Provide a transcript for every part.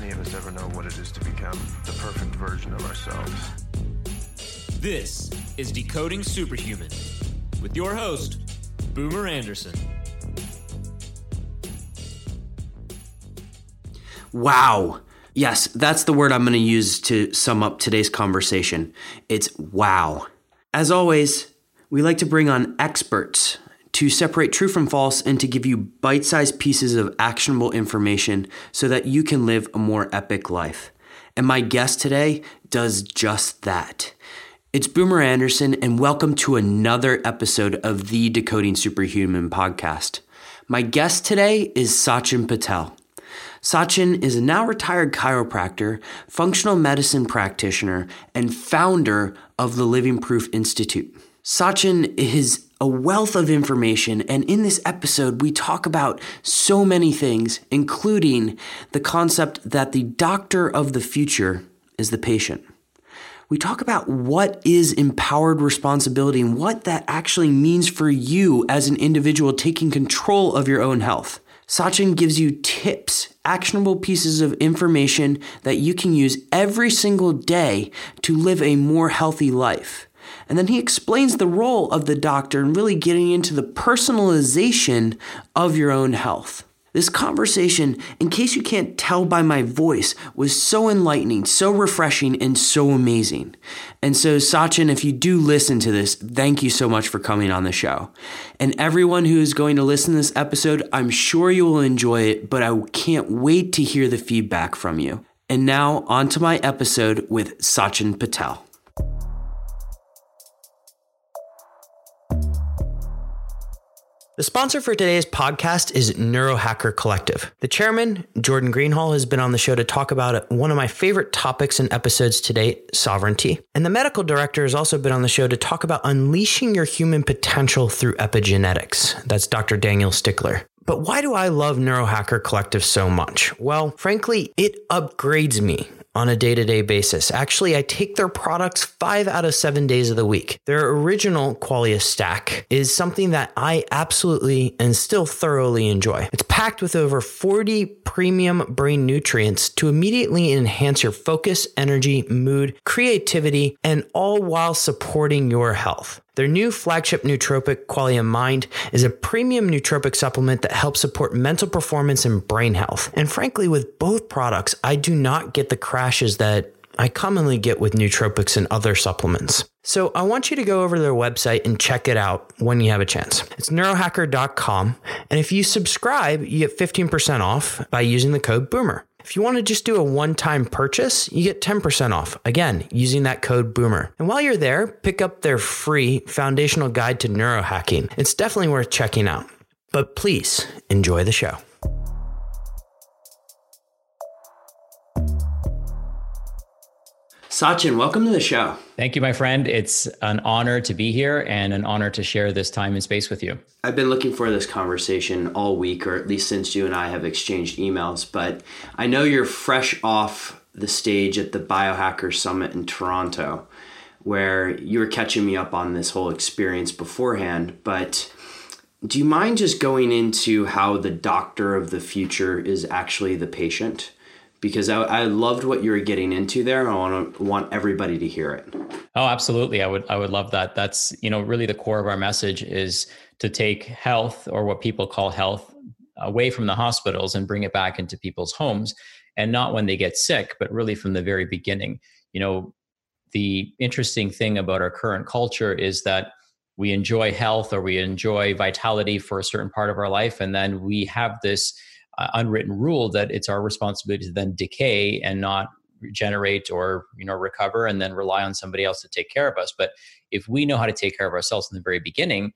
many of us ever know what it is to become the perfect version of ourselves. This is Decoding Superhuman with your host, Boomer Anderson. Wow. Yes, that's the word I'm going to use to sum up today's conversation. It's wow. As always, we like to bring on experts to separate true from false and to give you bite sized pieces of actionable information so that you can live a more epic life. And my guest today does just that. It's Boomer Anderson, and welcome to another episode of the Decoding Superhuman podcast. My guest today is Sachin Patel. Sachin is a now retired chiropractor, functional medicine practitioner, and founder of the Living Proof Institute. Sachin is a wealth of information, and in this episode, we talk about so many things, including the concept that the doctor of the future is the patient we talk about what is empowered responsibility and what that actually means for you as an individual taking control of your own health. Sachin gives you tips, actionable pieces of information that you can use every single day to live a more healthy life. And then he explains the role of the doctor and really getting into the personalization of your own health. This conversation, in case you can't tell by my voice, was so enlightening, so refreshing, and so amazing. And so, Sachin, if you do listen to this, thank you so much for coming on the show. And everyone who is going to listen to this episode, I'm sure you will enjoy it, but I can't wait to hear the feedback from you. And now, on to my episode with Sachin Patel. The sponsor for today's podcast is Neurohacker Collective. The chairman, Jordan Greenhall, has been on the show to talk about one of my favorite topics and episodes to date sovereignty. And the medical director has also been on the show to talk about unleashing your human potential through epigenetics. That's Dr. Daniel Stickler. But why do I love Neurohacker Collective so much? Well, frankly, it upgrades me on a day to day basis. Actually, I take their products five out of seven days of the week. Their original Qualia stack is something that I absolutely and still thoroughly enjoy. It's packed with over 40 premium brain nutrients to immediately enhance your focus, energy, mood, creativity, and all while supporting your health. Their new flagship nootropic, Qualia Mind, is a premium nootropic supplement that helps support mental performance and brain health. And frankly, with both products, I do not get the crashes that I commonly get with nootropics and other supplements. So I want you to go over to their website and check it out when you have a chance. It's neurohacker.com. And if you subscribe, you get 15% off by using the code BOOMER. If you want to just do a one time purchase, you get 10% off. Again, using that code BOOMER. And while you're there, pick up their free foundational guide to neurohacking. It's definitely worth checking out. But please enjoy the show. Sachin, welcome to the show. Thank you, my friend. It's an honor to be here and an honor to share this time and space with you. I've been looking for this conversation all week, or at least since you and I have exchanged emails, but I know you're fresh off the stage at the Biohacker Summit in Toronto, where you were catching me up on this whole experience beforehand. But do you mind just going into how the doctor of the future is actually the patient? Because I, I loved what you were getting into there. I want to want everybody to hear it. Oh, absolutely. I would I would love that. That's you know really the core of our message is to take health or what people call health away from the hospitals and bring it back into people's homes, and not when they get sick, but really from the very beginning. You know, the interesting thing about our current culture is that we enjoy health or we enjoy vitality for a certain part of our life, and then we have this uh, unwritten rule that it's our responsibility to then decay and not regenerate or you know recover and then rely on somebody else to take care of us. But if we know how to take care of ourselves in the very beginning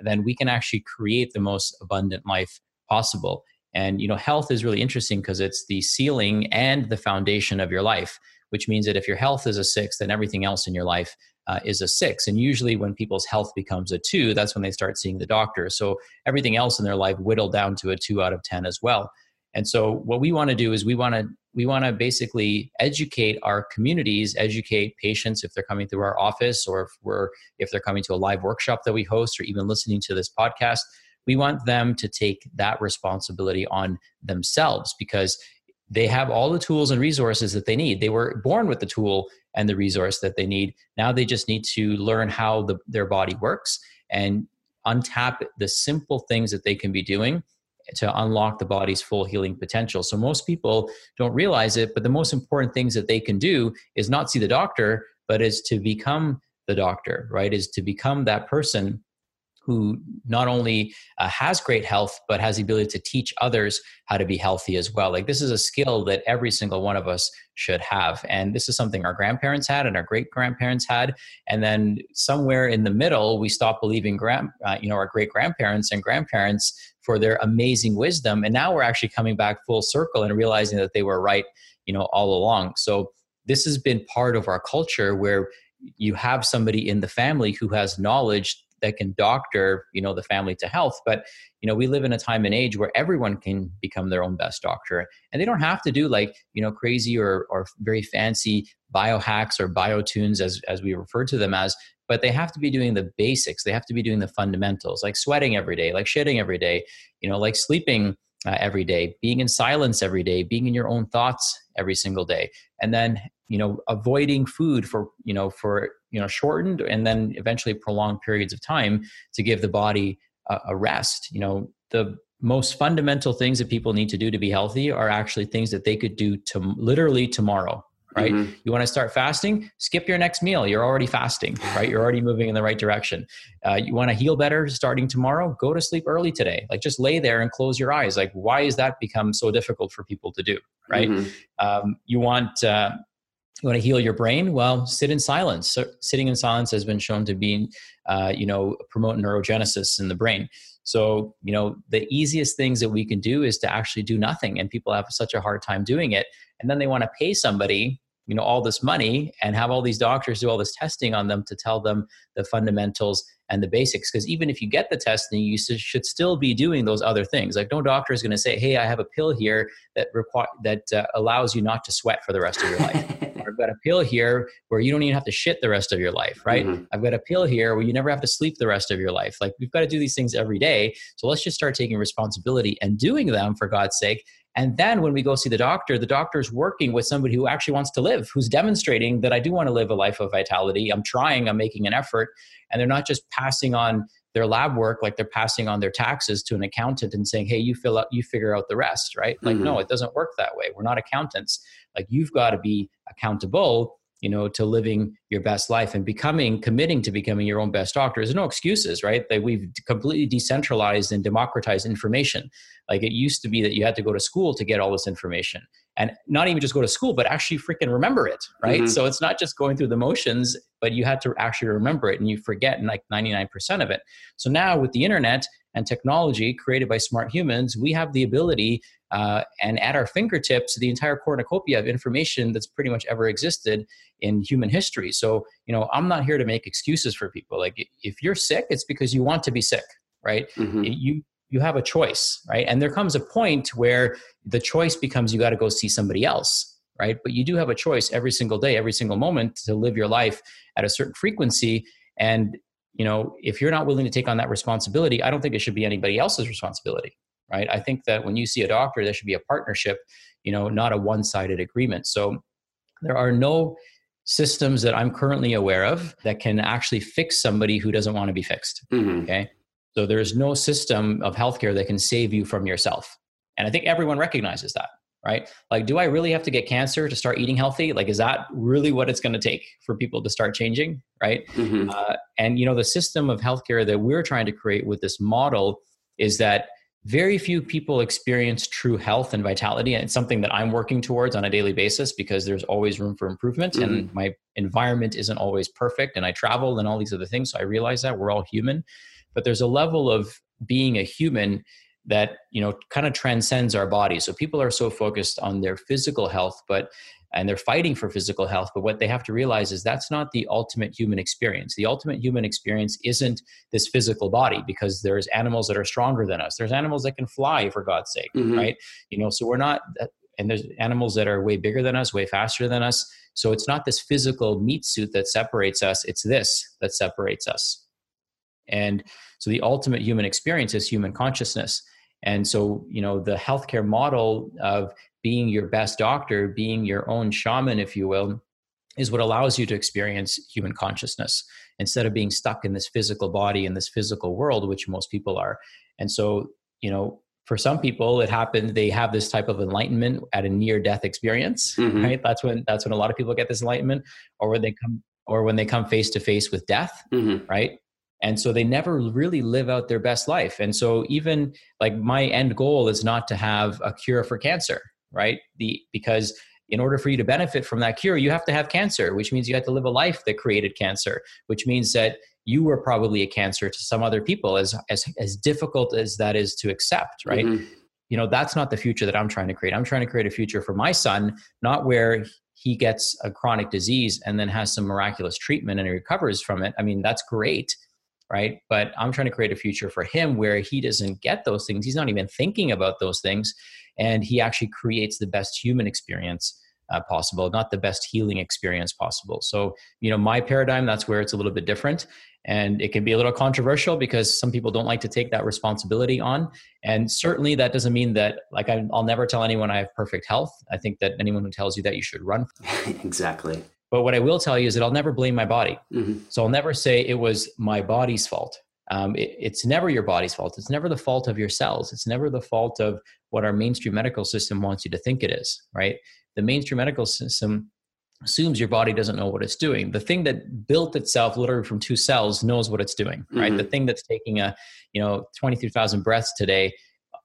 then we can actually create the most abundant life possible. And you know health is really interesting because it's the ceiling and the foundation of your life which means that if your health is a six then everything else in your life uh, is a six. And usually, when people's health becomes a two, that's when they start seeing the doctor. So everything else in their life whittled down to a two out of 10 as well. And so what we want to do is we want to we want to basically educate our communities, educate patients if they're coming through our office or if we're if they're coming to a live workshop that we host or even listening to this podcast. We want them to take that responsibility on themselves because they have all the tools and resources that they need. They were born with the tool and the resource that they need. Now they just need to learn how the, their body works and untap the simple things that they can be doing to unlock the body's full healing potential. So most people don't realize it, but the most important things that they can do is not see the doctor, but is to become the doctor, right? Is to become that person who not only uh, has great health but has the ability to teach others how to be healthy as well. Like this is a skill that every single one of us should have. And this is something our grandparents had and our great grandparents had. And then somewhere in the middle we stop believing grand uh, you know our great grandparents and grandparents for their amazing wisdom. And now we're actually coming back full circle and realizing that they were right you know all along. So this has been part of our culture where you have somebody in the family who has knowledge that can doctor you know the family to health. But you know we live in a time and age where everyone can become their own best doctor. And they don't have to do like you know crazy or or very fancy biohacks or biotunes as as we refer to them as but they have to be doing the basics. They have to be doing the fundamentals like sweating every day like shitting every day you know like sleeping uh, every day being in silence every day being in your own thoughts every single day and then you know avoiding food for you know for you know shortened and then eventually prolonged periods of time to give the body a, a rest. You know the most fundamental things that people need to do to be healthy are actually things that they could do to literally tomorrow right? Mm-hmm. you want to start fasting? Skip your next meal. You're already fasting right? You're already moving in the right direction. Uh, you want to heal better starting tomorrow? Go to sleep early today. Like just lay there and close your eyes. Like why is that become so difficult for people to do right? Mm-hmm. um, you want uh, you want to heal your brain? Well sit in silence. So sitting in silence has been shown to be uh, you know promote neurogenesis in the brain. So you know the easiest things that we can do is to actually do nothing and people have such a hard time doing it and then they want to pay somebody you know all this money and have all these doctors do all this testing on them to tell them the fundamentals and the basics because even if you get the testing you should still be doing those other things like no doctor is going to say hey i have a pill here that require that uh, allows you not to sweat for the rest of your life I've got a pill here where you don't even have to shit the rest of your life, right? Mm-hmm. I've got a pill here where you never have to sleep the rest of your life. Like we've got to do these things every day. So let's just start taking responsibility and doing them for God's sake. And then when we go see the doctor, the doctor is working with somebody who actually wants to live, who's demonstrating that I do want to live a life of vitality. I'm trying, I'm making an effort. And they're not just passing on their lab work like they're passing on their taxes to an accountant and saying hey you fill out you figure out the rest right like mm-hmm. no it doesn't work that way we're not accountants like you've got to be accountable you know to living your best life and becoming committing to becoming your own best doctor there's no excuses right that we've completely decentralized and democratized information like it used to be that you had to go to school to get all this information and not even just go to school but actually freaking remember it right? Mm-hmm. so it's not just going through the motions but you had to actually remember it and you forget like 99% of it. So now with the internet and technology created by smart humans we have the ability uh, and at our fingertips the entire cornucopia of information that's pretty much ever existed in human history. So you know i'm not here to make excuses for people. Like if you're sick it's because you want to be sick right? Mm-hmm. you you have a choice right? And there comes a point where the choice becomes you got to go see somebody else right? But you do have a choice every single day every single moment to live your life at a certain frequency. And you know if you're not willing to take on that responsibility i don't think it should be anybody else's responsibility right? I think that when you see a doctor there should be a partnership you know not a one-sided agreement. So there are no systems that i'm currently aware of that can actually fix somebody who doesn't want to be fixed mm-hmm. okay so there's no system of healthcare that can save you from yourself. And i think everyone recognizes that right? Like do i really have to get cancer to start eating healthy? Like is that really what it's going to take for people to start changing right? Mm-hmm. uh, and you know the system of healthcare that we're trying to create with this model is that very few people experience true health and vitality and it's something that i'm working towards on a daily basis because there's always room for improvement mm-hmm. and my environment isn't always perfect and i travel and all these other things so i realize that we're all human but there's a level of being a human that you know kind of transcends our body so people are so focused on their physical health but and they're fighting for physical health. But what they have to realize is that's not the ultimate human experience. The ultimate human experience isn't this physical body because there's animals that are stronger than us. There's animals that can fly, for God's sake, mm-hmm. right? You know, so we're not, and there's animals that are way bigger than us, way faster than us. So it's not this physical meat suit that separates us, it's this that separates us. And so the ultimate human experience is human consciousness. And so, you know, the healthcare model of being your best doctor, being your own shaman, if you will, is what allows you to experience human consciousness instead of being stuck in this physical body in this physical world, which most people are. And so, you know, for some people it happened they have this type of enlightenment at a near death experience mm-hmm. right that's when that's when a lot of people get this enlightenment or when they come or when they come face to face with death mm-hmm. right and so they never really live out their best life. And so even like my end goal is not to have a cure for cancer right? The because in order for you to benefit from that cure you have to have cancer which means you have to live a life that created cancer which means that you were probably a cancer to some other people as as as difficult as that is to accept right? Mm-hmm. you know that's not the future that i'm trying to create. I'm trying to create a future for my son not where he gets a chronic disease and then has some miraculous treatment and he recovers from it. I mean that's great right? But i'm trying to create a future for him where he doesn't get those things. He's not even thinking about those things. And he actually creates the best human experience uh, possible not the best healing experience possible. So you know my paradigm that's where it's a little bit different. And it can be a little controversial because some people don't like to take that responsibility on. And certainly that doesn't mean that like I, will never tell anyone i have perfect health. I think that anyone who tells you that you should run exactly but what i will tell you is that i'll never blame my body mm-hmm. so i'll never say it was my body's fault um, it, it's never your body's fault it's never the fault of your cells it's never the fault of what our mainstream medical system wants you to think it is right the mainstream medical system assumes your body doesn't know what it's doing. The thing that built itself literally from two cells knows what it's doing, right? Mm-hmm. The thing that's taking a, you know, 23,000 breaths today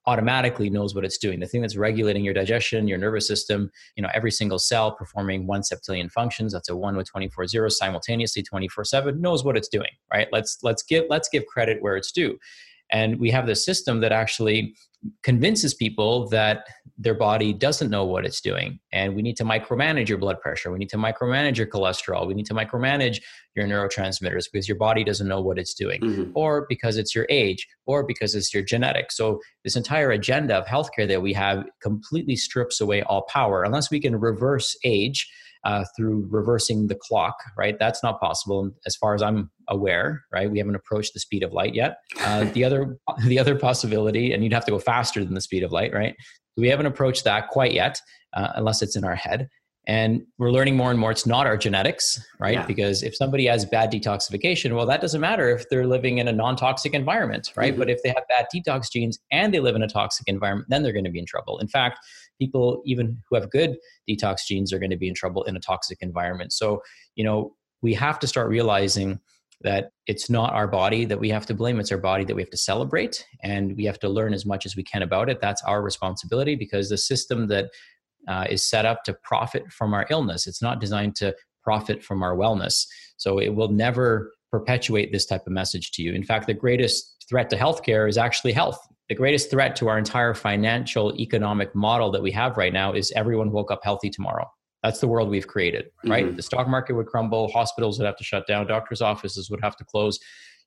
automatically knows what it's doing. The thing that's regulating your digestion, your nervous system, you know, every single cell performing one septillion functions, that's a one with 24 zeros simultaneously 24 seven knows what it's doing, right? Let's, let's give, let's give credit where it's due. And we have this system that actually convinces people that their body doesn't know what it's doing. And we need to micromanage your blood pressure. We need to micromanage your cholesterol. We need to micromanage your neurotransmitters because your body doesn't know what it's doing, mm-hmm. or because it's your age, or because it's your genetics. So, this entire agenda of healthcare that we have completely strips away all power unless we can reverse age uh, through reversing the clock, right? That's not possible as far as I'm aware, right? We haven't approached the speed of light yet. Uh, the other, the other possibility, and you'd have to go faster than the speed of light, right? we haven't approached that quite yet, uh, unless it's in our head. And we're learning more and more it's not our genetics, right? Yeah. Because if somebody has bad detoxification, well, that doesn't matter if they're living in a non toxic environment, right? Mm-hmm. But if they have bad detox genes and they live in a toxic environment, then they're going to be in trouble. In fact, people even who have good detox genes are going to be in trouble in a toxic environment. So, you know, we have to start realizing that it's not our body that we have to blame it's our body that we have to celebrate and we have to learn as much as we can about it. That's our responsibility because the system that uh, is set up to profit from our illness it's not designed to profit from our wellness. So it will never perpetuate this type of message to you. In fact the greatest threat to healthcare is actually health the greatest threat to our entire financial economic model that we have right now is everyone woke up healthy tomorrow that's the world we've created, right? Mm-hmm. The stock market would crumble, hospitals would have to shut down, doctors' offices would have to close.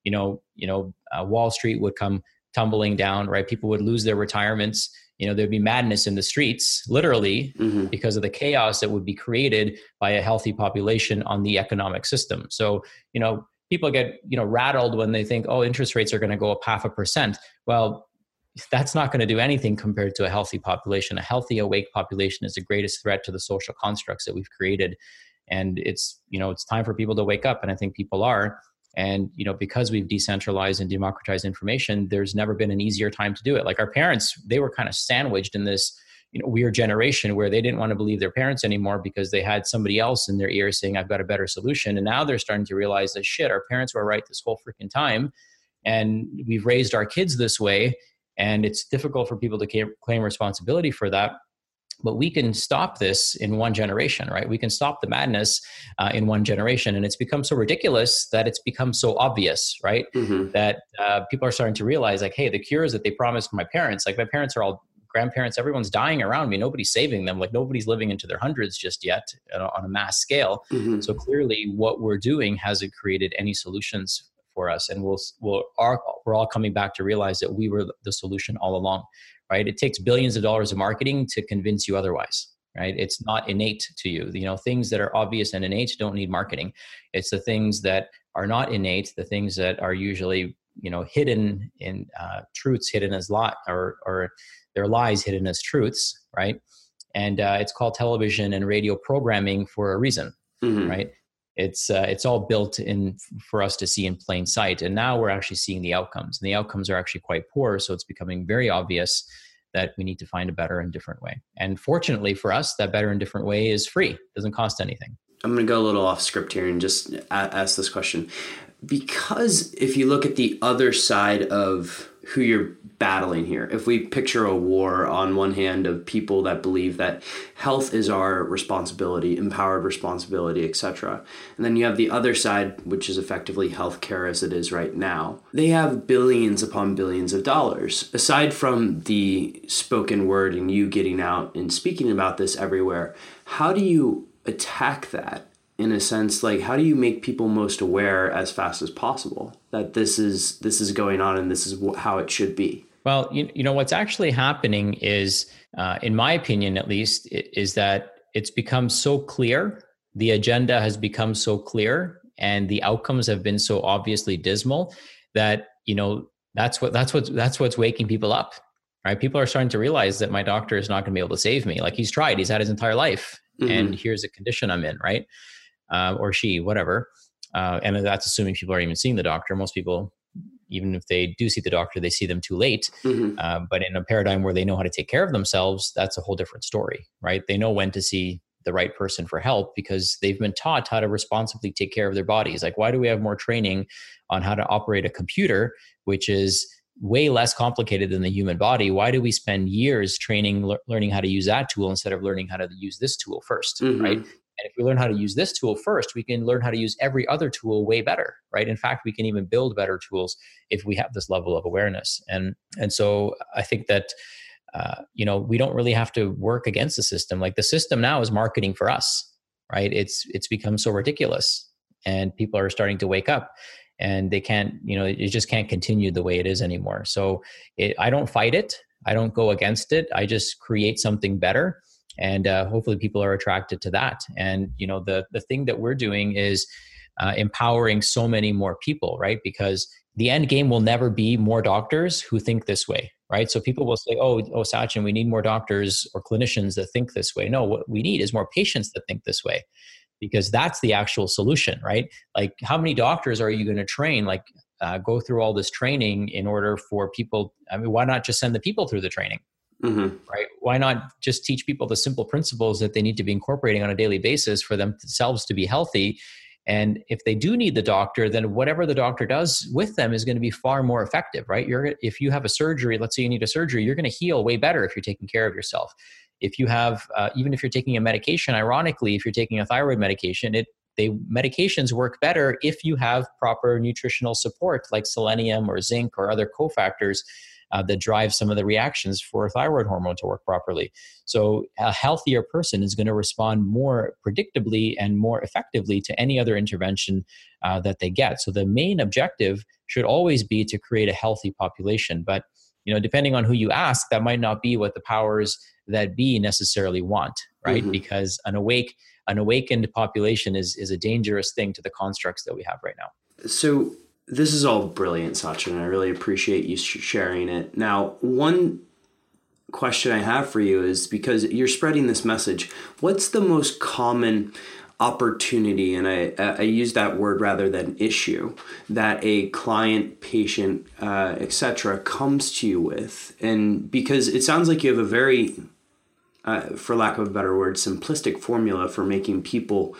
You know, you know, uh, Wall Street would come tumbling down, right? People would lose their retirements. You know, there'd be madness in the streets, literally, mm-hmm. because of the chaos that would be created by a healthy population on the economic system. So, you know, people get you know rattled when they think, oh, interest rates are going to go up half a percent. Well, that's not going to do anything compared to a healthy population. A healthy, awake population is the greatest threat to the social constructs that we've created. And it's, you know, it's time for people to wake up. And I think people are. And, you know, because we've decentralized and democratized information, there's never been an easier time to do it. Like our parents, they were kind of sandwiched in this, you know, weird generation where they didn't want to believe their parents anymore because they had somebody else in their ear saying, I've got a better solution. And now they're starting to realize that shit, our parents were right this whole freaking time. And we've raised our kids this way and it's difficult for people to claim responsibility for that. But we can stop this in one generation right? We can stop the madness uh, in one generation. And it's become so ridiculous that it's become so obvious right? Mm-hmm. that uh, people are starting to realize like hey the cures that they promised my parents like my parents are all grandparents everyone's dying around me. Nobody's saving them. Like nobody's living into their hundreds just yet uh, on a mass scale. Mm-hmm. so clearly what we're doing hasn't created any solutions for us and we'll we'll are, we're all coming back to realize that we were the solution all along right? It takes billions of dollars of marketing to convince you otherwise right? It's not innate to you. You know things that are obvious and innate don't need marketing. It's the things that are not innate the things that are usually you know hidden in uh, truths hidden as lot or or their lies hidden as truths right? And uh, it's called television and radio programming for a reason, Mhm. right? It's uh, it's all built in for us to see in plain sight, and now we're actually seeing the outcomes, and the outcomes are actually quite poor. So it's becoming very obvious that we need to find a better and different way. And fortunately for us, that better and different way is free; it doesn't cost anything. I'm going to go a little off script here and just ask this question. Because if you look at the other side of who you're battling here, if we picture a war on one hand of people that believe that health is our responsibility, empowered responsibility, etc., and then you have the other side, which is effectively healthcare as it is right now, they have billions upon billions of dollars. Aside from the spoken word and you getting out and speaking about this everywhere, how do you attack that in a sense like how do you make people most aware as fast as possible that this is this is going on and this is wh- how it should be Well, you, you know what's actually happening is, uh, in my opinion, at least, is that it's become so clear. The agenda has become so clear, and the outcomes have been so obviously dismal that you know that's what that's what that's what's waking people up. Right? People are starting to realize that my doctor is not going to be able to save me. Like he's tried, he's had his entire life, and here's the condition I'm in. Right? Uh, or she, whatever. Uh, and that's assuming people aren't even seeing the doctor. Most people even if they do see the doctor, they see them too late. Mhm. Uh, but in a paradigm where they know how to take care of themselves, that's a whole different story, right? They know when to see the right person for help because they've been taught how to responsibly take care of their bodies. Like, why do we have more training on how to operate a computer, which is way less complicated than the human body? Why do we spend years training, lear- learning how to use that tool instead of learning how to use this tool 1st Mhm. right? And if we learn how to use this tool first, we can learn how to use every other tool way better, right? In fact, we can even build better tools if we have this level of awareness. And and so I think that uh, you know we don't really have to work against the system. Like the system now is marketing for us, right? It's it's become so ridiculous, and people are starting to wake up. And they can't, you know, it just can't continue the way it is anymore. So it, I don't fight it. I don't go against it. I just create something better and uh, hopefully people are attracted to that. And you know the the thing that we're doing is uh, empowering so many more people right? Because the end game will never be more doctors who think this way right? So people will say oh oh sachin we need more doctors or clinicians that think this way. No what we need is more patients that think this way because that's the actual solution right? Like how many doctors are you going to train? Like uh, go through all this training in order for people i mean why not just send the people through the training Mhm. right? Why not just teach people the simple principles that they need to be incorporating on a daily basis for themselves to be healthy? And if they do need the doctor, then whatever the doctor does with them is going to be far more effective, right? You're if you have a surgery, let's say you need a surgery, you're going to heal way better if you're taking care of yourself. If you have, uh, even if you're taking a medication, ironically, if you're taking a thyroid medication, it they medications work better if you have proper nutritional support like selenium or zinc or other cofactors uh, that drive some of the reactions for thyroid hormone to work properly. So, a healthier person is going to respond more predictably and more effectively to any other intervention uh, that they get. So, the main objective should always be to create a healthy population. But, you know, depending on who you ask, that might not be what the powers that be necessarily want, right? Mhm. Because an awake, an awakened population is is a dangerous thing to the constructs that we have right now. so this is all brilliant sachin. And i really appreciate you sh- sharing it. Now one question i have for you is because you're spreading this message what's the most common opportunity and i i use that word rather than issue that a client patient uh, etc comes to you with? And because it sounds like you have a very uh, for lack of a better word simplistic formula for making people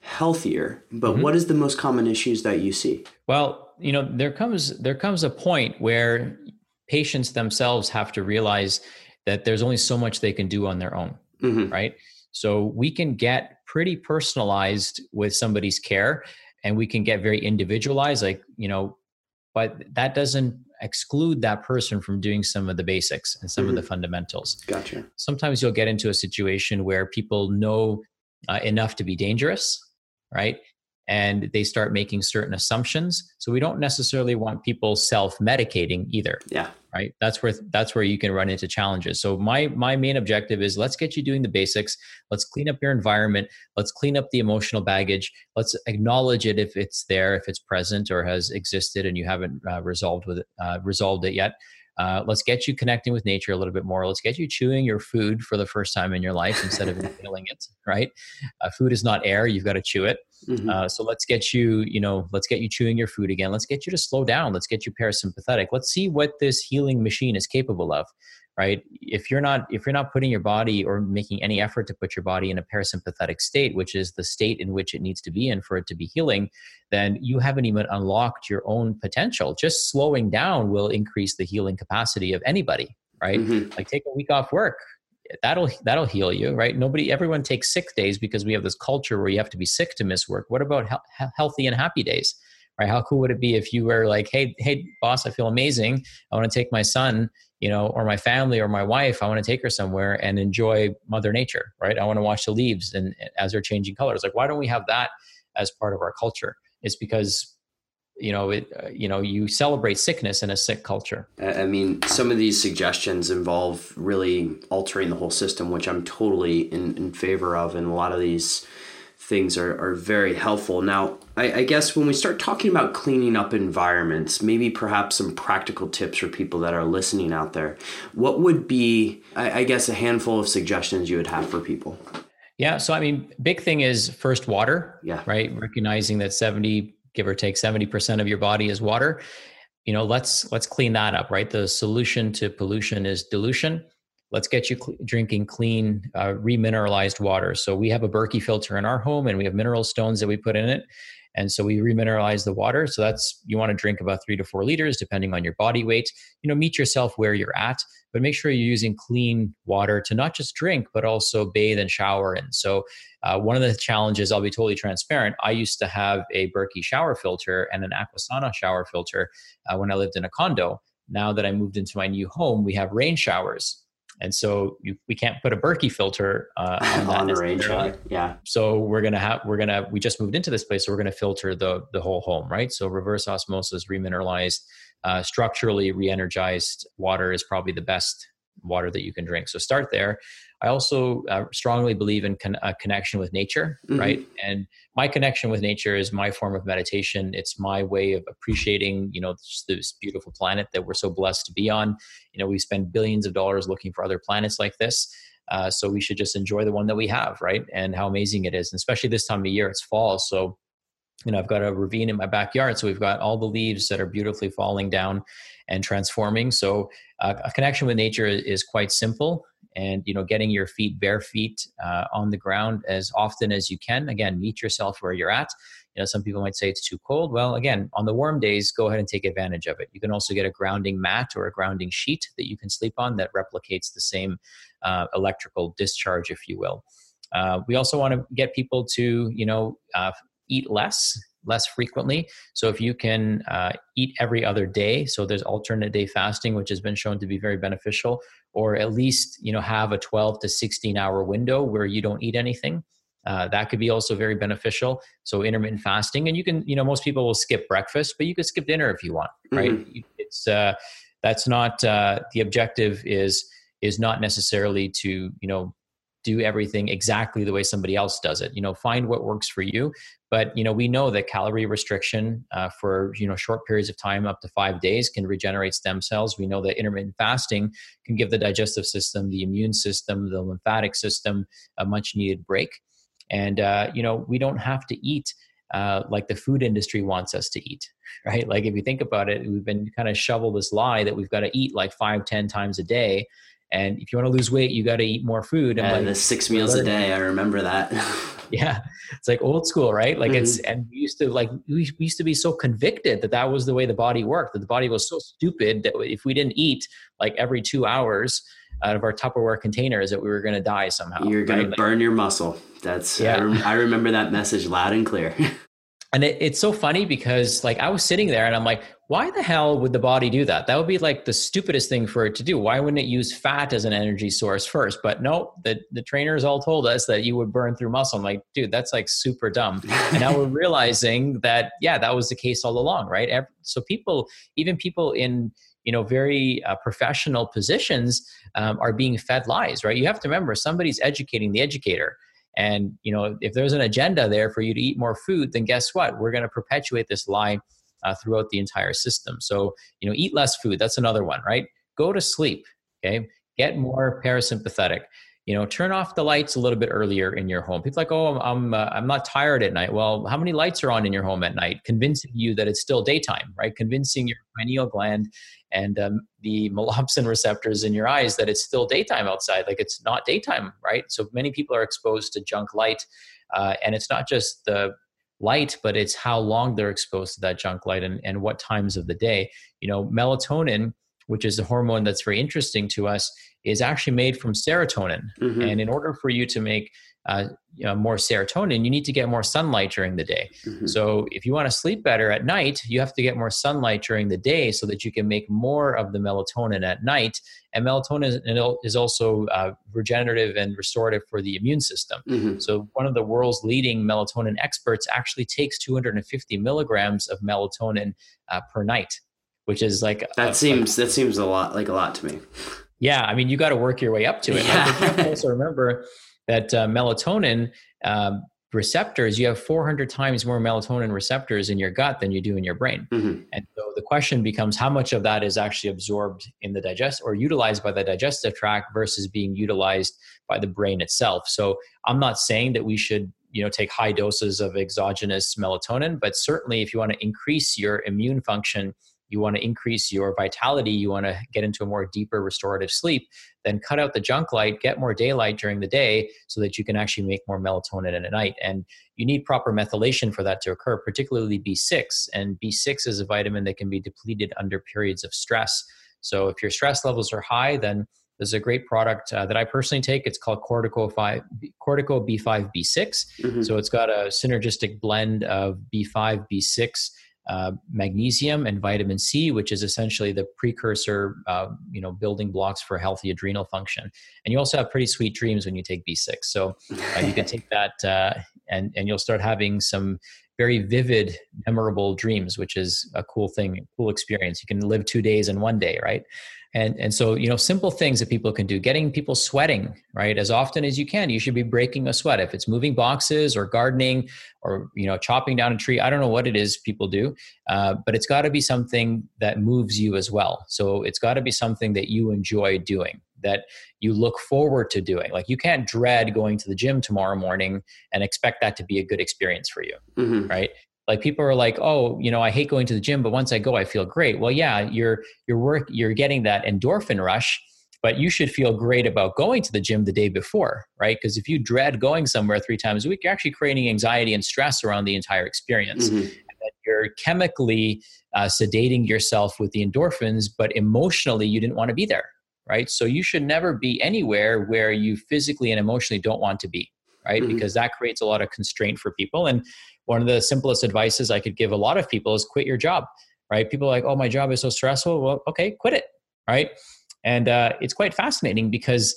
healthier but what is the most common issues that you see? Well, you know, there comes there comes a point where patients themselves have to realize that there's only so much they can do on their own, Mhm. right? So we can get pretty personalized with somebody's care and we can get very individualized like, you know, but that doesn't exclude that person from doing some of the basics and some of the fundamentals gotcha sometimes you'll get into a situation where people know uh, enough to be dangerous, right? And they start making certain assumptions. So we don't necessarily want people self-medicating either, yeah right? That's where that's where you can run into challenges. So my my main objective is let's get you doing the basics. Let's clean up your environment. Let's clean up the emotional baggage. Let's acknowledge it if it's there, if it's present or has existed, and you haven't uh, resolved with it, uh, resolved it yet. Uh, let's get you connecting with nature a little bit more. Let's get you chewing your food for the first time in your life instead of inhaling it. Right? Uh, food is not air; you've got to chew it. Mm-hmm. Uh, so let's get you, you know, let's get you chewing your food again. Let's get you to slow down. Let's get you parasympathetic. Let's see what this healing machine is capable of right? If you're not if you're not putting your body or making any effort to put your body in a parasympathetic state which is the state in which it needs to be in for it to be healing then you haven't even unlocked your own potential. Just slowing down will increase the healing capacity of anybody right? Mm-hmm. like take a week off work. That'll that'll heal you right? Nobody everyone takes sick days because we have this culture where you have to be sick to miss work. What about he- healthy and happy days right? How cool would it be if you were like hey hey boss i feel amazing. I want to take my son you know, or my family or my wife, I want to take her somewhere and enjoy Mother Nature, right? I want to watch the leaves and as they're changing colors. Like, why don't we have that as part of our culture? It's because you know it uh, you know you celebrate sickness in a sick culture i mean some of these suggestions involve really altering the whole system which i'm totally in, in favor of and a lot of these things are, are very helpful. Now, I, I, guess when we start talking about cleaning up environments, maybe perhaps some practical tips for people that are listening out there, what would be, I, I guess, a handful of suggestions you would have for people? Yeah. So, I mean, big thing is first water. Yeah. Right. Recognizing that 70, give or take 70% of your body is water. You know, let's let's clean that up, right? The solution to pollution is dilution let's get you cl- drinking clean, uh, remineralized water. So we have a Berkey filter in our home, and we have mineral stones that we put in it. And so we remineralize the water. So that's you want to drink about three to four liters, depending on your body weight. You know, meet yourself where you're at, but make sure you're using clean water to not just drink, but also bathe and shower in. So uh, one of the challenges, I'll be totally transparent. I used to have a Berkey shower filter and an Aquasana shower filter uh, when I lived in a condo. Now that I moved into my new home, we have rain showers and so you, we can't put a Berkey filter uh, on, on the range Yeah. So we're gonna have we're gonna we just moved into this place, so we're gonna filter the the whole home, right? So reverse osmosis, remineralized, uh, structurally re-energized water is probably the best water that you can drink. So start there. I also uh, strongly believe in con- a connection with nature, mm-hmm. right? And my connection with nature is my form of meditation. It's my way of appreciating, you know, this beautiful planet that we're so blessed to be on. You know, we spend billions of dollars looking for other planets like this. Uh, so we should just enjoy the one that we have, right? And how amazing it is, and especially this time of year. It's fall, so you know i've got a ravine in my backyard so we've got all the leaves that are beautifully falling down and transforming. So uh, a connection with nature is quite simple and you know getting your feet bare feet uh, on the ground as often as you can. Again meet yourself where you're at. You know some people might say it's too cold. Well again on the warm days go ahead and take advantage of it. You can also get a grounding mat or a grounding sheet that you can sleep on that replicates the same uh, electrical discharge if you will. Uh, we also want to get people to you know uh, eat less less frequently. So if you can uh, eat every other day, so there's alternate day fasting, which has been shown to be very beneficial, or at least you know have a 12 to 16 hour window where you don't eat anything. Uh, that could be also very beneficial. So intermittent fasting, and you can you know most people will skip breakfast, but you could skip dinner if you want, right? Mm-hmm. It's uh, that's not uh, the objective is is not necessarily to you know do everything exactly the way somebody else does it. You know find what works for you. But you know we know that calorie restriction uh, for you know short periods of time up to five days can regenerate stem cells. We know that intermittent fasting can give the digestive system the immune system the lymphatic system a much needed break. And uh, you know we don't have to eat uh, like the food industry wants us to eat right? Like if you think about it we've been kind of shoveled this lie that we've got to eat like five ten times a day and if you want to lose weight, you got to eat more food. And yeah, like, the six meals a day. I remember that. yeah, it's like old school, right? Like mm-hmm. it's and we used to like we used to be so convicted that that was the way the body worked. That the body was so stupid that if we didn't eat like every two hours out of our Tupperware containers, that we were going to die somehow. You're going right? to burn your muscle. That's yeah. I, rem- I remember that message loud and clear. and it, it's so funny because like i was sitting there and i'm like why the hell would the body do that? That would be like the stupidest thing for it to do. Why wouldn't it use fat as an energy source first? But no the, the trainers all told us that you would burn through muscle. I'm like dude that's like super dumb. And now we're realizing that yeah that was the case all along right? So people even people in you know very uh, professional positions um, are being fed lies right? You have to remember somebody's educating the educator and you know, if there's an agenda there for you to eat more food, then guess what? We're going to perpetuate this lie uh, throughout the entire system. So you know, eat less food. That's another one, right? go to sleep. Okay. Get more parasympathetic you know turn off the lights a little bit earlier in your home. People like oh i'm I'm, uh, I'm not tired at night. Well how many lights are on in your home at night convincing you that it's still daytime right? Convincing your pineal gland and um, the melanopsin receptors in your eyes that it's still daytime outside like it's not daytime right? So many people are exposed to junk light uh, and it's not just the light but it's how long they're exposed to that junk light and, and what times of the day. You know melatonin which is a hormone that's very interesting to us is actually made from serotonin. Mm-hmm. And in order for you to make uh, you know, more serotonin, you need to get more sunlight during the day. Mm-hmm. So if you want to sleep better at night, you have to get more sunlight during the day so that you can make more of the melatonin at night. And melatonin is also uh, regenerative and restorative for the immune system. Mm-hmm. So one of the world's leading melatonin experts actually takes 250 milligrams of melatonin uh, per night, which is like that a, seems like, that seems a lot like a lot to me. Yeah, I mean, you got to work your way up to it. Yeah. Like, you also remember that uh, melatonin um, receptors, you have 400 times more melatonin receptors in your gut than you do in your brain. Mm-hmm. And so the question becomes how much of that is actually absorbed in the digest or utilized by the digestive tract versus being utilized by the brain itself. So I'm not saying that we should you know take high doses of exogenous melatonin but certainly if you want to increase your immune function you want to increase your vitality, you want to get into a more deeper restorative sleep, then cut out the junk light, get more daylight during the day so that you can actually make more melatonin at night. And you need proper methylation for that to occur, particularly B6. And B6 is a vitamin that can be depleted under periods of stress. So if your stress levels are high, then there's a great product uh, that I personally take. It's called Cortico, 5, Cortico B5 B6. Mm-hmm. So it's got a synergistic blend of B5, B6, uh, magnesium and vitamin C, which is essentially the precursor, uh, you know, building blocks for healthy adrenal function. And you also have pretty sweet dreams when you take B6. So uh, you can take that uh, and and you'll start having some very vivid, memorable dreams, which is a cool thing, cool experience. You can live two days in one day, right? And and so you know simple things that people can do getting people sweating right? As often as you can you should be breaking a sweat. If it's moving boxes or gardening or you know chopping down a tree i don't know what it is people do uh, but it's got to be something that moves you as well. So it's got to be something that you enjoy doing that you look forward to doing. Like you can't dread going to the gym tomorrow morning and expect that to be a good experience for you mm-hmm. right like people are like oh you know i hate going to the gym but once i go i feel great. Well yeah you're you're work you're getting that endorphin rush but you should feel great about going to the gym the day before right? Because if you dread going somewhere three times a week you're actually creating anxiety and stress around the entire experience. Mm-hmm. you're chemically uh, sedating yourself with the endorphins but emotionally you didn't want to be there right? So you should never be anywhere where you physically and emotionally don't want to be right? Mm-hmm. because that creates a lot of constraint for people. And one of the simplest advices I could give a lot of people is quit your job, right? People are like, oh, my job is so stressful. Well, okay, quit it, right? And uh, it's quite fascinating because,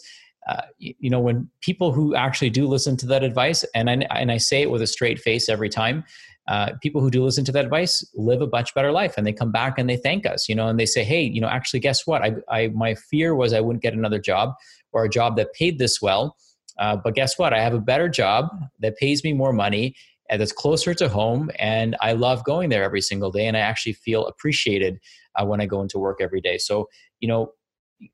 uh, you know, when people who actually do listen to that advice, and I, and I say it with a straight face every time, uh, people who do listen to that advice live a much better life and they come back and they thank us you know and they say hey you know actually guess what i, I my fear was i wouldn't get another job or a job that paid this well uh, but guess what i have a better job that pays me more money and that's closer to home and i love going there every single day and i actually feel appreciated uh, when i go into work every day. So you know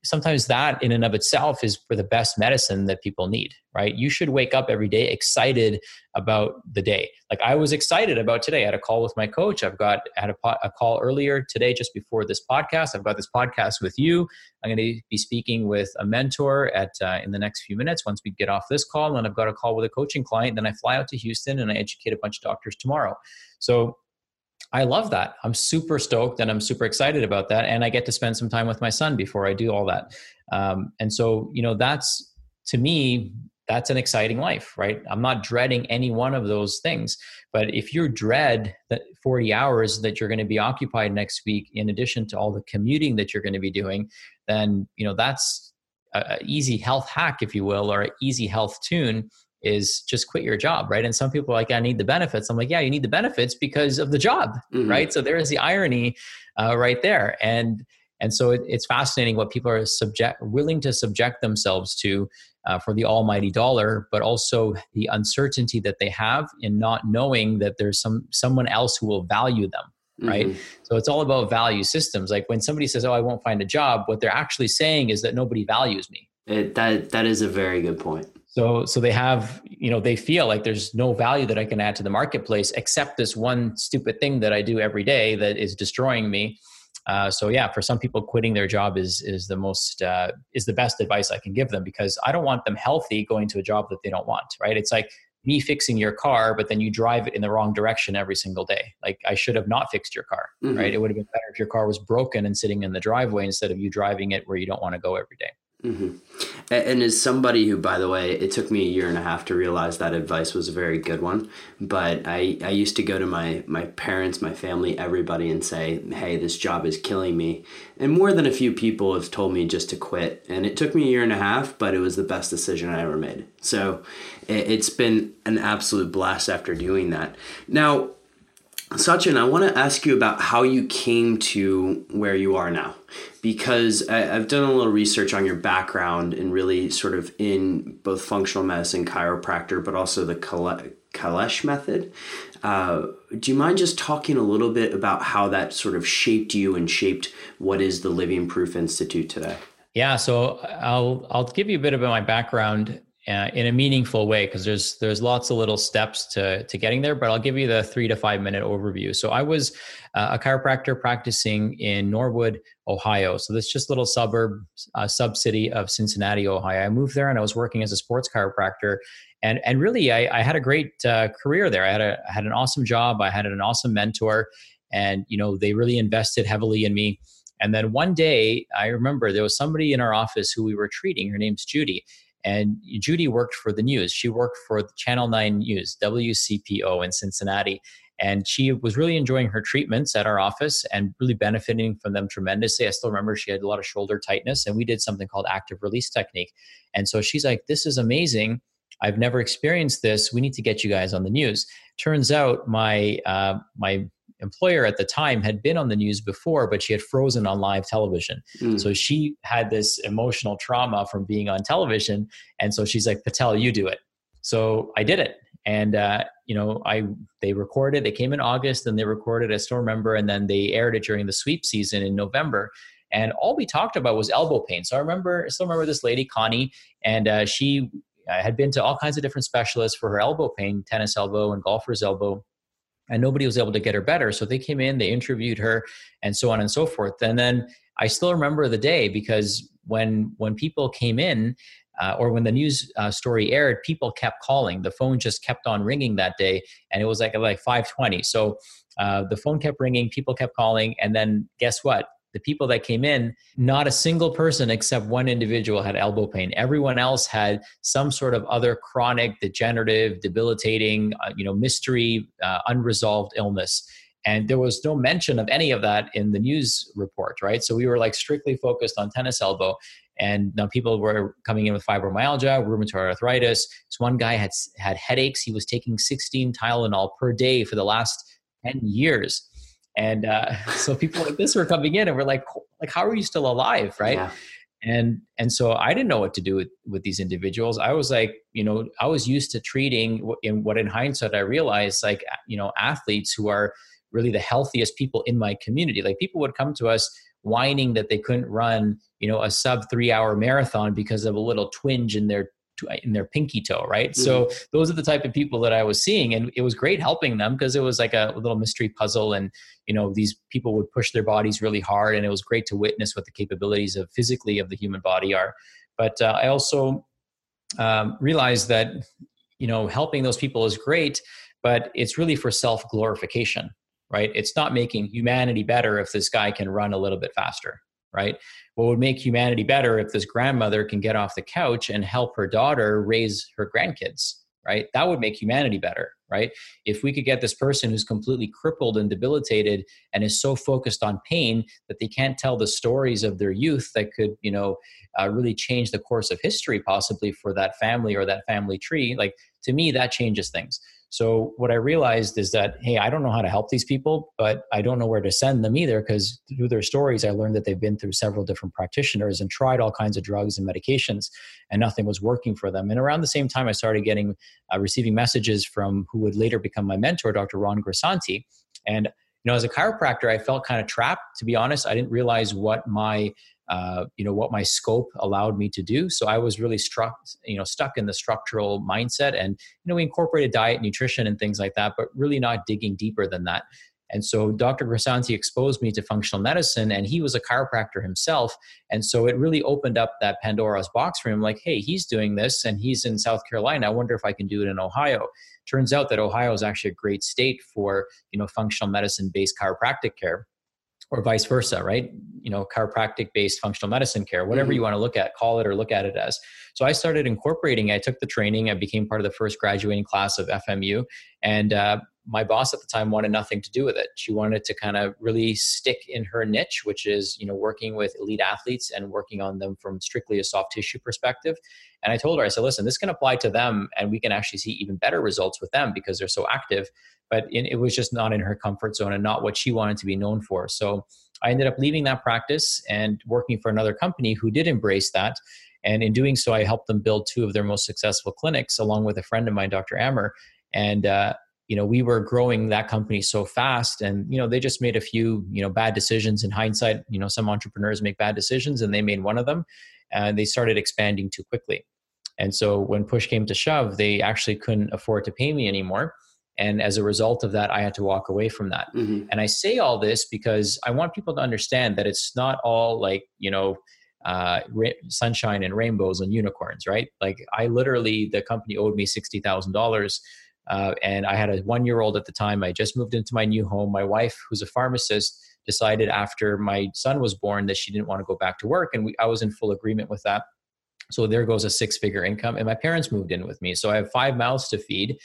sometimes that in and of itself is for the best medicine that people need right? You should wake up every day excited about the day. Like i was excited about today. I had a call with my coach. I've got I had a, a call earlier today just before this podcast. I've got this podcast with you. I'm going to be speaking with a mentor at uh, in the next few minutes once we get off this call. And i've got a call with a coaching client. Then i fly out to houston and i educate a bunch of doctors tomorrow. So I love that. I'm super stoked and I'm super excited about that. And I get to spend some time with my son before I do all that. Um, and so, you know, that's to me, that's an exciting life, right? I'm not dreading any one of those things. But if you dread that 40 hours that you're going to be occupied next week, in addition to all the commuting that you're going to be doing, then, you know, that's an easy health hack, if you will, or an easy health tune is just quit your job, right? And some people are like, I need the benefits. I'm like, yeah, you need the benefits because of the job, mm-hmm. right? So there is the irony uh, right there. And and so it, it's fascinating what people are subject willing to subject themselves to uh, for the almighty dollar, but also the uncertainty that they have in not knowing that there's some someone else who will value them, right? Mm-hmm. So it's all about value systems. Like when somebody says, "Oh, I won't find a job," what they're actually saying is that nobody values me. It, that that is a very good point. So so they have you know they feel like there's no value that I can add to the marketplace except this one stupid thing that I do every day that is destroying me. Uh, so yeah, for some people, quitting their job is is the most uh, is the best advice I can give them because I don't want them healthy going to a job that they don't want. Right? It's like me fixing your car, but then you drive it in the wrong direction every single day. Like I should have not fixed your car, mm-hmm. right? It would have been better if your car was broken and sitting in the driveway instead of you driving it where you don't want to go every day. Mm-hmm. And as somebody who, by the way, it took me a year and a half to realize that advice was a very good one. But I, I used to go to my, my parents, my family, everybody, and say, hey, this job is killing me. And more than a few people have told me just to quit. And it took me a year and a half, but it was the best decision I ever made. So it, it's been an absolute blast after doing that. Now, Sachin, I want to ask you about how you came to where you are now, because I, have done a little research on your background and really sort of in both functional medicine, chiropractor, but also the Kalish method. Uh, do you mind just talking a little bit about how that sort of shaped you and shaped what is the Living Proof Institute today? Yeah, so I'll I'll give you a bit about my background uh, in a meaningful way because there's there's lots of little steps to to getting there but i'll give you the three to five minute overview. So i was uh, a chiropractor practicing in norwood ohio. So this just little suburb uh, sub city of cincinnati ohio. I moved there and i was working as a sports chiropractor and and really i, I had a great uh, career there. I had a I had an awesome job. I had an awesome mentor and you know they really invested heavily in me. And then one day i remember there was somebody in our office who we were treating. Her name's judy and Judy worked for the news. She worked for Channel 9 News, WCPO in Cincinnati. And she was really enjoying her treatments at our office and really benefiting from them tremendously. I still remember she had a lot of shoulder tightness, and we did something called active release technique. And so she's like, This is amazing. I've never experienced this. We need to get you guys on the news. Turns out my uh, my employer at the time had been on the news before, but she had frozen on live television. Mm. So she had this emotional trauma from being on television. And so she's like, Patel, you do it. So I did it. And, uh, you know, I, they recorded, they came in August and they recorded, I still remember, and then they aired it during the sweep season in November. And all we talked about was elbow pain. So I remember, I still remember this lady, Connie, and uh, she had been to all kinds of different specialists for her elbow pain, tennis elbow and golfer's elbow and nobody was able to get her better. So they came in, they interviewed her, and so on and so forth. And then I still remember the day because when when people came in, uh, or when the news uh, story aired, people kept calling. The phone just kept on ringing that day, and it was like like 5:20. So uh, the phone kept ringing, people kept calling, and then guess what? The people that came in, not a single person except one individual had elbow pain. Everyone else had some sort of other chronic, degenerative, debilitating, uh, you know, mystery, uh, unresolved illness. And there was no mention of any of that in the news report, right? So we were like strictly focused on tennis elbow. And now people were coming in with fibromyalgia, rheumatoid arthritis. This one guy had had headaches. He was taking 16 Tylenol per day for the last 10 years and uh, so people like this were coming in and we're like like how are you still alive? Right? Yeah. and and so i didn't know what to do with with these individuals. I was like you know i was used to treating in what in hindsight i realized like you know athletes who are really the healthiest people in my community. Like people would come to us whining that they couldn't run you know a sub three hour marathon because of a little twinge in their in their pinky toe, right? Mm-hmm. So those are the type of people that I was seeing, and it was great helping them because it was like a little mystery puzzle, and you know these people would push their bodies really hard, and it was great to witness what the capabilities of physically of the human body are. But uh, I also um, realized that you know helping those people is great, but it's really for self glorification, right? It's not making humanity better if this guy can run a little bit faster, right? what would make humanity better if this grandmother can get off the couch and help her daughter raise her grandkids right? That would make humanity better right? If we could get this person who's completely crippled and debilitated and is so focused on pain that they can't tell the stories of their youth that could you know uh, really change the course of history possibly for that family or that family tree like to me that changes things so what I realized is that, hey, I don't know how to help these people, but I don't know where to send them either because through their stories, I learned that they've been through several different practitioners and tried all kinds of drugs and medications, and nothing was working for them. And around the same time, I started getting uh, receiving messages from who would later become my mentor, Dr. Ron Grisanti, and you know, as a chiropractor, I felt kind of trapped. To be honest, I didn't realize what my uh, you know what my scope allowed me to do so i was really struck you know stuck in the structural mindset and you know we incorporated diet nutrition and things like that but really not digging deeper than that and so Dr. Grisanti exposed me to functional medicine, and he was a chiropractor himself. And so it really opened up that Pandora's box for him like, hey, he's doing this and he's in South Carolina. I wonder if I can do it in Ohio. Turns out that Ohio is actually a great state for, you know, functional medicine based chiropractic care or vice versa, right? You know, chiropractic based functional medicine care, whatever mm-hmm. you want to look at, call it or look at it as. So I started incorporating. I took the training. I became part of the first graduating class of FMU, and uh, my boss at the time wanted nothing to do with it. She wanted to kind of really stick in her niche, which is you know working with elite athletes and working on them from strictly a soft tissue perspective. And I told her, I said, listen, this can apply to them, and we can actually see even better results with them because they're so active but it was just not in her comfort zone and not what she wanted to be known for. So I ended up leaving that practice and working for another company who did embrace that. And in doing so, I helped them build two of their most successful clinics along with a friend of mine, Dr. Ammer. And, uh, you know, we were growing that company so fast and, you know, they just made a few, you know, bad decisions in hindsight. You know, some entrepreneurs make bad decisions and they made one of them and they started expanding too quickly. And so when push came to shove, they actually couldn't afford to pay me anymore and as a result of that i had to walk away from that mm-hmm. and i say all this because i want people to understand that it's not all like you know uh, ra- sunshine and rainbows and unicorns right like i literally the company owed me $60000 uh, and i had a one year old at the time i just moved into my new home my wife who's a pharmacist decided after my son was born that she didn't want to go back to work and we, i was in full agreement with that so there goes a six figure income and my parents moved in with me so i have five mouths to feed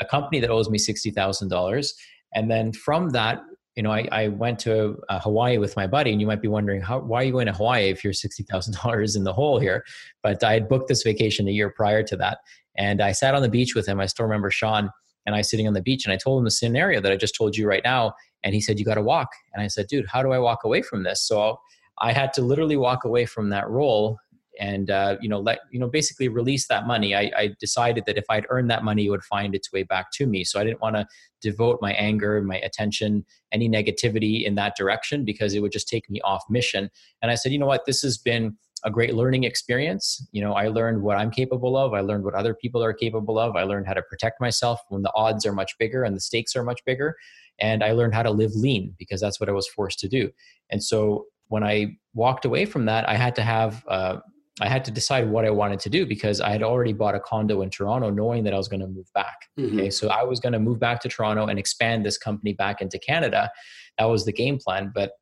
a company that owes me $60,000. And then from that, you know, I, I went to uh, Hawaii with my buddy, and you might be wondering, how, why are you going to Hawaii if you're $60,000 in the hole here? But I had booked this vacation a year prior to that. And I sat on the beach with him. I still remember Sean and I sitting on the beach, and I told him the scenario that I just told you right now. And he said, You got to walk. And I said, Dude, how do I walk away from this? So I had to literally walk away from that role and uh, you know let you know basically release that money I, I, decided that if i'd earned that money it would find its way back to me so i didn't want to devote my anger my attention any negativity in that direction because it would just take me off mission and i said you know what this has been a great learning experience you know i learned what i'm capable of i learned what other people are capable of i learned how to protect myself when the odds are much bigger and the stakes are much bigger and i learned how to live lean because that's what i was forced to do and so when i walked away from that i had to have uh, I had to decide what I wanted to do because I had already bought a condo in Toronto knowing that I was going to move back. Mm-hmm. Okay. So I was going to move back to Toronto and expand this company back into Canada. That was the game plan. But,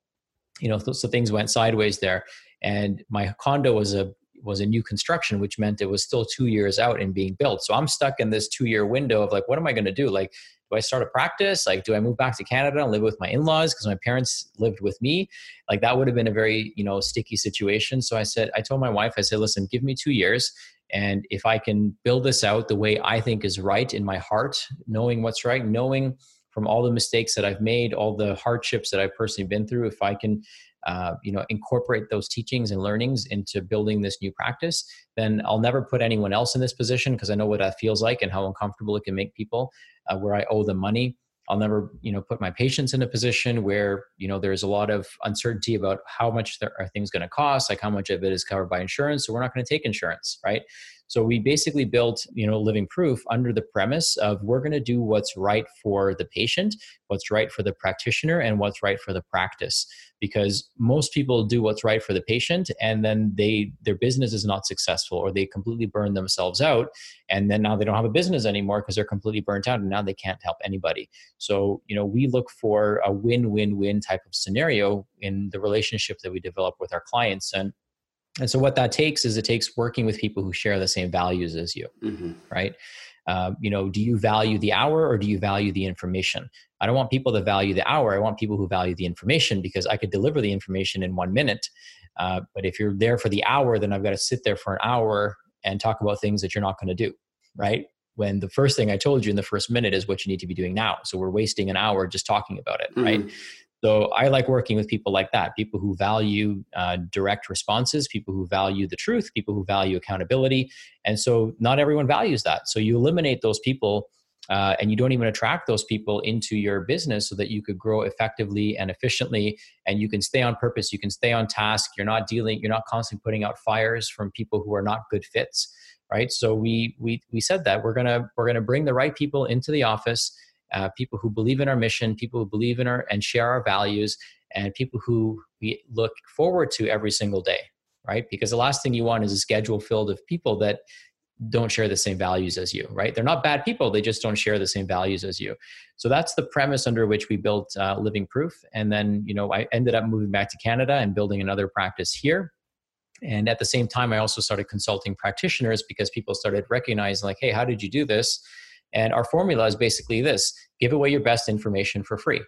you know, so things went sideways there. And my condo was a was a new construction, which meant it was still two years out and being built. So I'm stuck in this two year window of like, what am I going to do? Like, do I start a practice? Like, do I move back to Canada and live with my in-laws because my parents lived with me? Like that would have been a very, you know, sticky situation. So I said, I told my wife, I said, listen, give me two years. And if I can build this out the way I think is right in my heart, knowing what's right, knowing from all the mistakes that I've made, all the hardships that I've personally been through, if I can uh, you know incorporate those teachings and learnings into building this new practice then i'll never put anyone else in this position because i know what that feels like and how uncomfortable it can make people uh, where i owe them money. I'll never you know put my patients in a position where you know there's a lot of uncertainty about how much are things going to cost like how much of it is covered by insurance so we're not going to take insurance right so we basically built, you know, living proof under the premise of we're going to do what's right for the patient, what's right for the practitioner, and what's right for the practice. Because most people do what's right for the patient, and then they their business is not successful, or they completely burn themselves out, and then now they don't have a business anymore because they're completely burnt out, and now they can't help anybody. So you know, we look for a win-win-win type of scenario in the relationship that we develop with our clients, and and so what that takes is it takes working with people who share the same values as you mm-hmm. right? Um, you know do you value the hour or do you value the information? I don't want people to value the hour. I want people who value the information because i could deliver the information in one minute. Uh, but if you're there for the hour then i've got to sit there for an hour and talk about things that you're not going to do right? When the first thing i told you in the first minute is what you need to be doing now. So we're wasting an hour just talking about it mm-hmm. right so I like working with people like that, people who value uh, direct responses, people who value the truth, people who value accountability. And so not everyone values that. So you eliminate those people uh, and you don't even attract those people into your business so that you could grow effectively and efficiently and you can stay on purpose you can stay on task you're not dealing you're not constantly putting out fires from people who are not good fits right so we we we said that we're gonna we're gonna bring the right people into the office uh, people who believe in our mission people who believe in our and share our values and people who we look forward to every single day right because the last thing you want is a schedule filled of people that don't share the same values as you, right? They're not bad people, they just don't share the same values as you. So that's the premise under which we built uh, Living Proof. And then, you know, I ended up moving back to Canada and building another practice here. And at the same time, I also started consulting practitioners because people started recognizing, like, hey, how did you do this? And our formula is basically this give away your best information for free.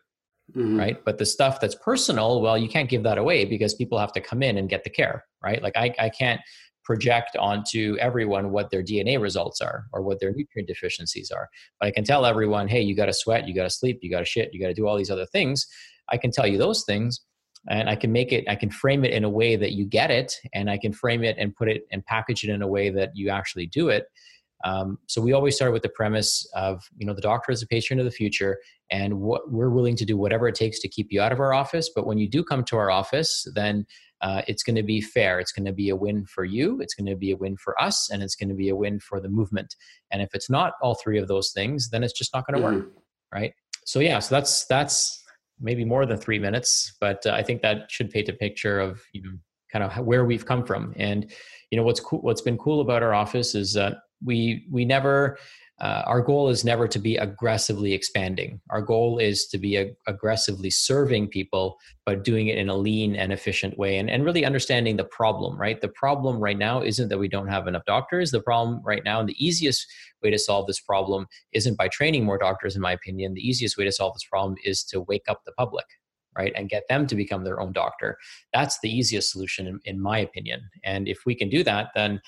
Mm-hmm. Right. But the stuff that's personal, well, you can't give that away because people have to come in and get the care. Right. Like I, I can't project onto everyone what their DNA results are or what their nutrient deficiencies are. But I can tell everyone, hey, you got to sweat, you got to sleep, you got to shit, you got to do all these other things. I can tell you those things and I can make it, I can frame it in a way that you get it and I can frame it and put it and package it in a way that you actually do it. Um, so we always start with the premise of, you know, the doctor is a patient of the future and what we're willing to do whatever it takes to keep you out of our office. But when you do come to our office, then uh, it's going to be fair. It's going to be a win for you. It's going to be a win for us, and it's going to be a win for the movement. And if it's not all three of those things, then it's just not going to mm-hmm. work, right? So yeah, so that's that's maybe more than three minutes, but uh, I think that should paint a picture of you know kind of where we've come from. And you know what's cool, what's been cool about our office is that we we never uh, our goal is never to be aggressively expanding. Our goal is to be ag- aggressively serving people, but doing it in a lean and efficient way and, and really understanding the problem, right? The problem right now isn't that we don't have enough doctors. The problem right now, and the easiest way to solve this problem isn't by training more doctors, in my opinion. The easiest way to solve this problem is to wake up the public, right? And get them to become their own doctor. That's the easiest solution, in, in my opinion. And if we can do that, then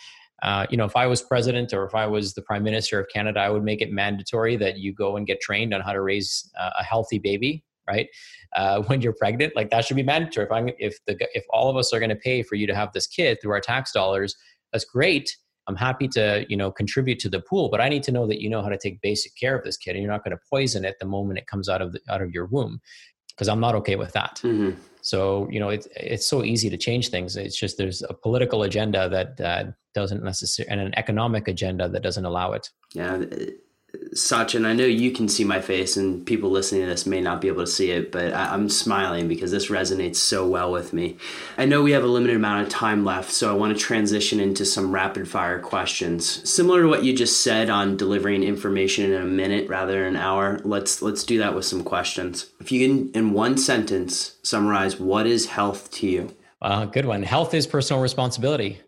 uh, you know, if I was president or if I was the prime minister of Canada, I would make it mandatory that you go and get trained on how to raise uh, a healthy baby, right? Uh, when you're pregnant, like that should be mandatory. If I'm, if the, if all of us are going to pay for you to have this kid through our tax dollars, that's great. I'm happy to, you know, contribute to the pool, but I need to know that you know how to take basic care of this kid, and you're not going to poison it the moment it comes out of the, out of your womb, because I'm not okay with that. Mm-hmm. So you know, it's it's so easy to change things. It's just there's a political agenda that uh, doesn't necessarily, and an economic agenda that doesn't allow it. Yeah, Sachin, I know you can see my face, and people listening to this may not be able to see it, but I, am smiling because this resonates so well with me. I know we have a limited amount of time left, so I want to transition into some rapid fire questions. Similar to what you just said on delivering information in a minute rather than an hour, let's let's do that with some questions. If you can, in one sentence, summarize what is health to you. Uh, good one. Health is personal responsibility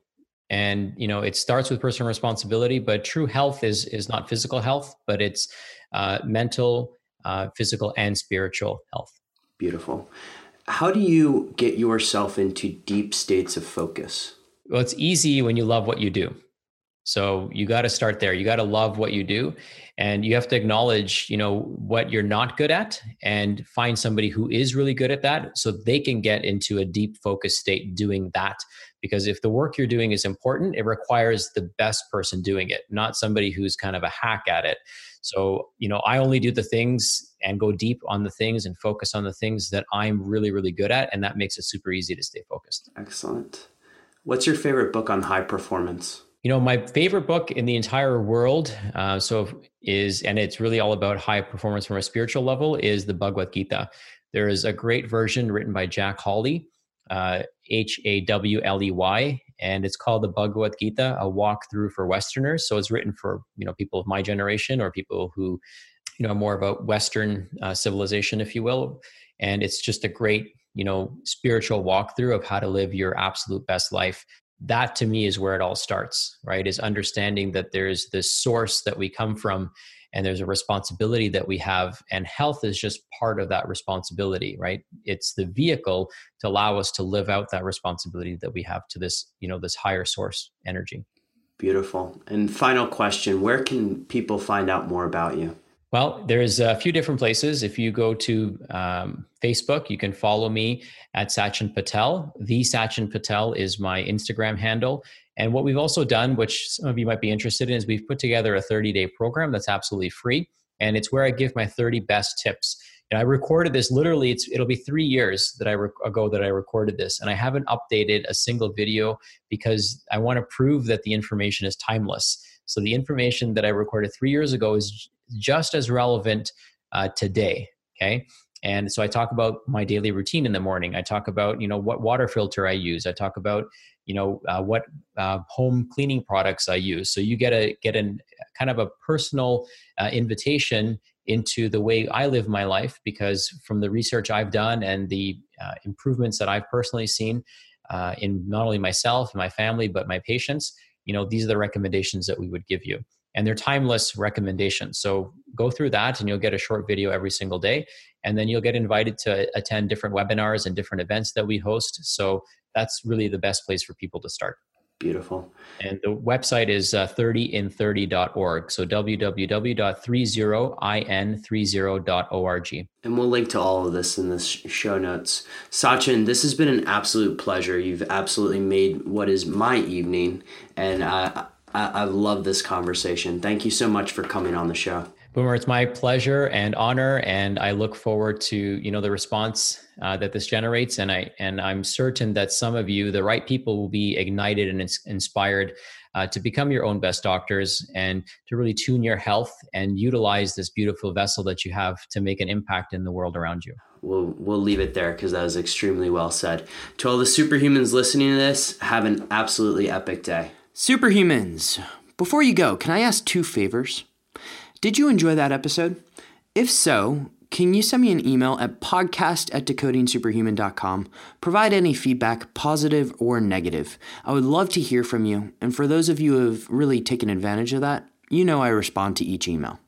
and you know it starts with personal responsibility but true health is is not physical health but it's uh, mental uh, physical and spiritual health. Beautiful. How do you get yourself into deep states of focus? Well it's easy when you love what you do. So you got to start there. You got to love what you do and you have to acknowledge you know what you're not good at and find somebody who is really good at that so they can get into a deep focus state doing that because if the work you're doing is important it requires the best person doing it not somebody who's kind of a hack at it. So you know i only do the things and go deep on the things and focus on the things that i'm really really good at and that makes it super easy to stay focused. Excellent. What's your favorite book on high performance? You know, my favorite book in the entire world, uh, so is, and it's really all about high performance from a spiritual level, is the Bhagavad Gita. There is a great version written by Jack Hawley, uh, H A W L E Y, and it's called the Bhagavad Gita, a walkthrough for Westerners. So it's written for you know people of my generation or people who you know more of a Western uh, civilization, if you will. And it's just a great you know spiritual walkthrough of how to live your absolute best life that to me is where it all starts right is understanding that there's this source that we come from and there's a responsibility that we have and health is just part of that responsibility right? It's the vehicle to allow us to live out that responsibility that we have to this you know this higher source energy. Beautiful. And final question where can people find out more about you well, there's a few different places. If you go to um, Facebook, you can follow me at Sachin Patel. The Sachin Patel is my Instagram handle. And what we've also done, which some of you might be interested in, is we've put together a 30 day program that's absolutely free. and it's where I give my 30 best tips. And I recorded this literally. It's it'll be three years that I rec- ago that I recorded this, and I haven't updated a single video because I want to prove that the information is timeless. So the information that I recorded three years ago is just as relevant uh, today. Okay. And so I talk about my daily routine in the morning. I talk about, you know, what water filter I use. I talk about, you know, uh, what uh, home cleaning products I use. So you get a get an kind of a personal uh, invitation into the way I live my life because from the research I've done and the uh, improvements that I've personally seen uh, in not only myself and my family but my patients, you know, these are the recommendations that we would give you and they're timeless recommendations. So go through that and you'll get a short video every single day. And then you'll get invited to attend different webinars and different events that we host. So that's really the best place for people to start. Beautiful. And the website is uh, 30in30.org. So www.30in30.org. And we'll link to all of this in the show notes. Sachin, this has been an absolute pleasure. You've absolutely made what is my evening. And uh, I, I love this conversation. Thank you so much for coming on the show. Boomer, it's my pleasure and honor, and I look forward to you know the response uh, that this generates, and I and I'm certain that some of you, the right people, will be ignited and inspired uh, to become your own best doctors and to really tune your health and utilize this beautiful vessel that you have to make an impact in the world around you. We'll we'll leave it there because that was extremely well said. To all the superhumans listening to this, have an absolutely epic day. Superhumans, before you go, can I ask two favors? Did you enjoy that episode? If so, can you send me an email at podcast at decodingsuperhuman.com? Provide any feedback, positive or negative. I would love to hear from you. And for those of you who have really taken advantage of that, you know I respond to each email.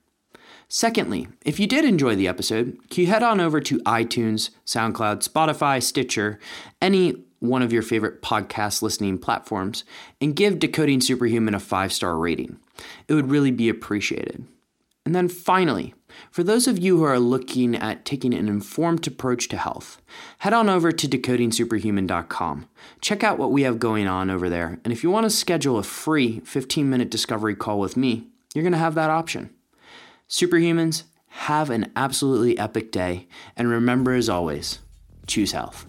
Secondly, if you did enjoy the episode, can you head on over to iTunes, SoundCloud, Spotify, Stitcher, any one of your favorite podcast listening platforms and give Decoding Superhuman a five star rating. It would really be appreciated. And then finally, for those of you who are looking at taking an informed approach to health, head on over to decodingsuperhuman.com. Check out what we have going on over there. And if you want to schedule a free 15 minute discovery call with me, you're going to have that option. Superhumans, have an absolutely epic day. And remember, as always, choose health.